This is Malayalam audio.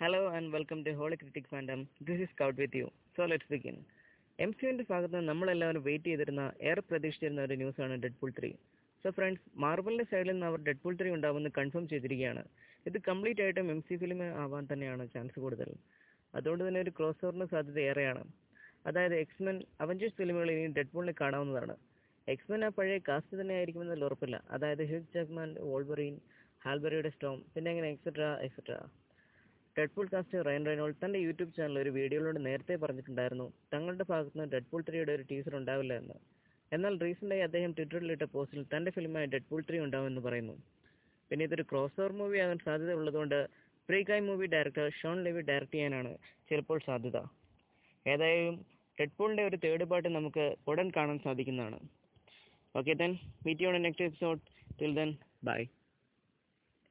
Hello and welcome to Holy Critic Fandom. This is Scout with you. So let's begin. M സിയുടെ ഭാഗത്ത് നമ്മളെല്ലാവരും വെയിറ്റ് ചെയ്തിരുന്ന ഏറെ പ്രതീക്ഷിച്ചിരുന്ന ഒരു ന്യൂസാണ് ഡെഡ്പൂൾ ത്രീ സോ ഫ്രണ്ട്സ് മാർബലിന്റെ സൈഡിൽ നിന്ന് അവർ ഡെഡ്പൂൾ ത്രീ ഉണ്ടാവുമെന്ന് കൺഫേം ചെയ്തിരിക്കുകയാണ്. ഇത് കംപ്ലീറ്റ് ആയിട്ടും എം സി ഫിലിം ആവാൻ തന്നെയാണ് ചാൻസ് കൂടുതൽ. അതുകൊണ്ട് തന്നെ ഒരു ക്രോസ് ഓവറിന് സാധ്യത ഏറെയാണ്. അതായത് എക്സ്മെൻ അവഞ്ചേഴ്സ് ഫിലിമുകൾ ഇനി ഡെഡ്പൂളിനെ കാണാവുന്നതാണ്. എക്സ്മെൻ ആ പഴയ കാസ്റ്റ് തന്നെ ആയിരിക്കുമെന്നതിൽ ഉറപ്പില്ല. അതായത് ഹ്യൂഗ് ജഗ്മാൻ വോൾബറിൻ ഹാൽബറിയുടെ സ്റ്റോം പിന്നെ അങ്ങനെ etcetera etcetera Deadpool cast Ryan Reynolds തന്റെ യൂട്യൂബ് ചാനൽ ഒരു വീഡിയോയിലൂടെ നേരത്തെ പറഞ്ഞിട്ടുണ്ടായിരുന്നു. തങ്ങളുടെ ഭാഗത്തുനിന്ന് ഡെഡ്പൂൾ ത്രീയുടെ ഒരു ടീസർ ഉണ്ടാവില്ല എന്ന്. എന്നാൽ റീസെന്റായി അദ്ദേഹം ട്വിറ്ററിലിട്ട പോസ്റ്റിൽ തന്റെ ഫിലിമായ ഡെഡ്പൂൾ ത്രീ ഉണ്ടാവുമെന്ന് പറയുന്നു. പിന്നെ ഇതൊരു ക്രോസ് ഓവർ മൂവി ആകാൻ സാധ്യത ഉള്ളതുകൊണ്ട് pre movie director Shawn Levy direct ചെയ്യാനാണ് ചിലപ്പോൾ സാധ്യത. ഏതായാലും ഡെഡ്പൂളിന്റെ ഒരു തേർഡ് പാർട്ട് നമുക്ക് ഉടൻ കാണാൻ സാധിക്കുന്നതാണ്. Okay then meet you on next episode till then bye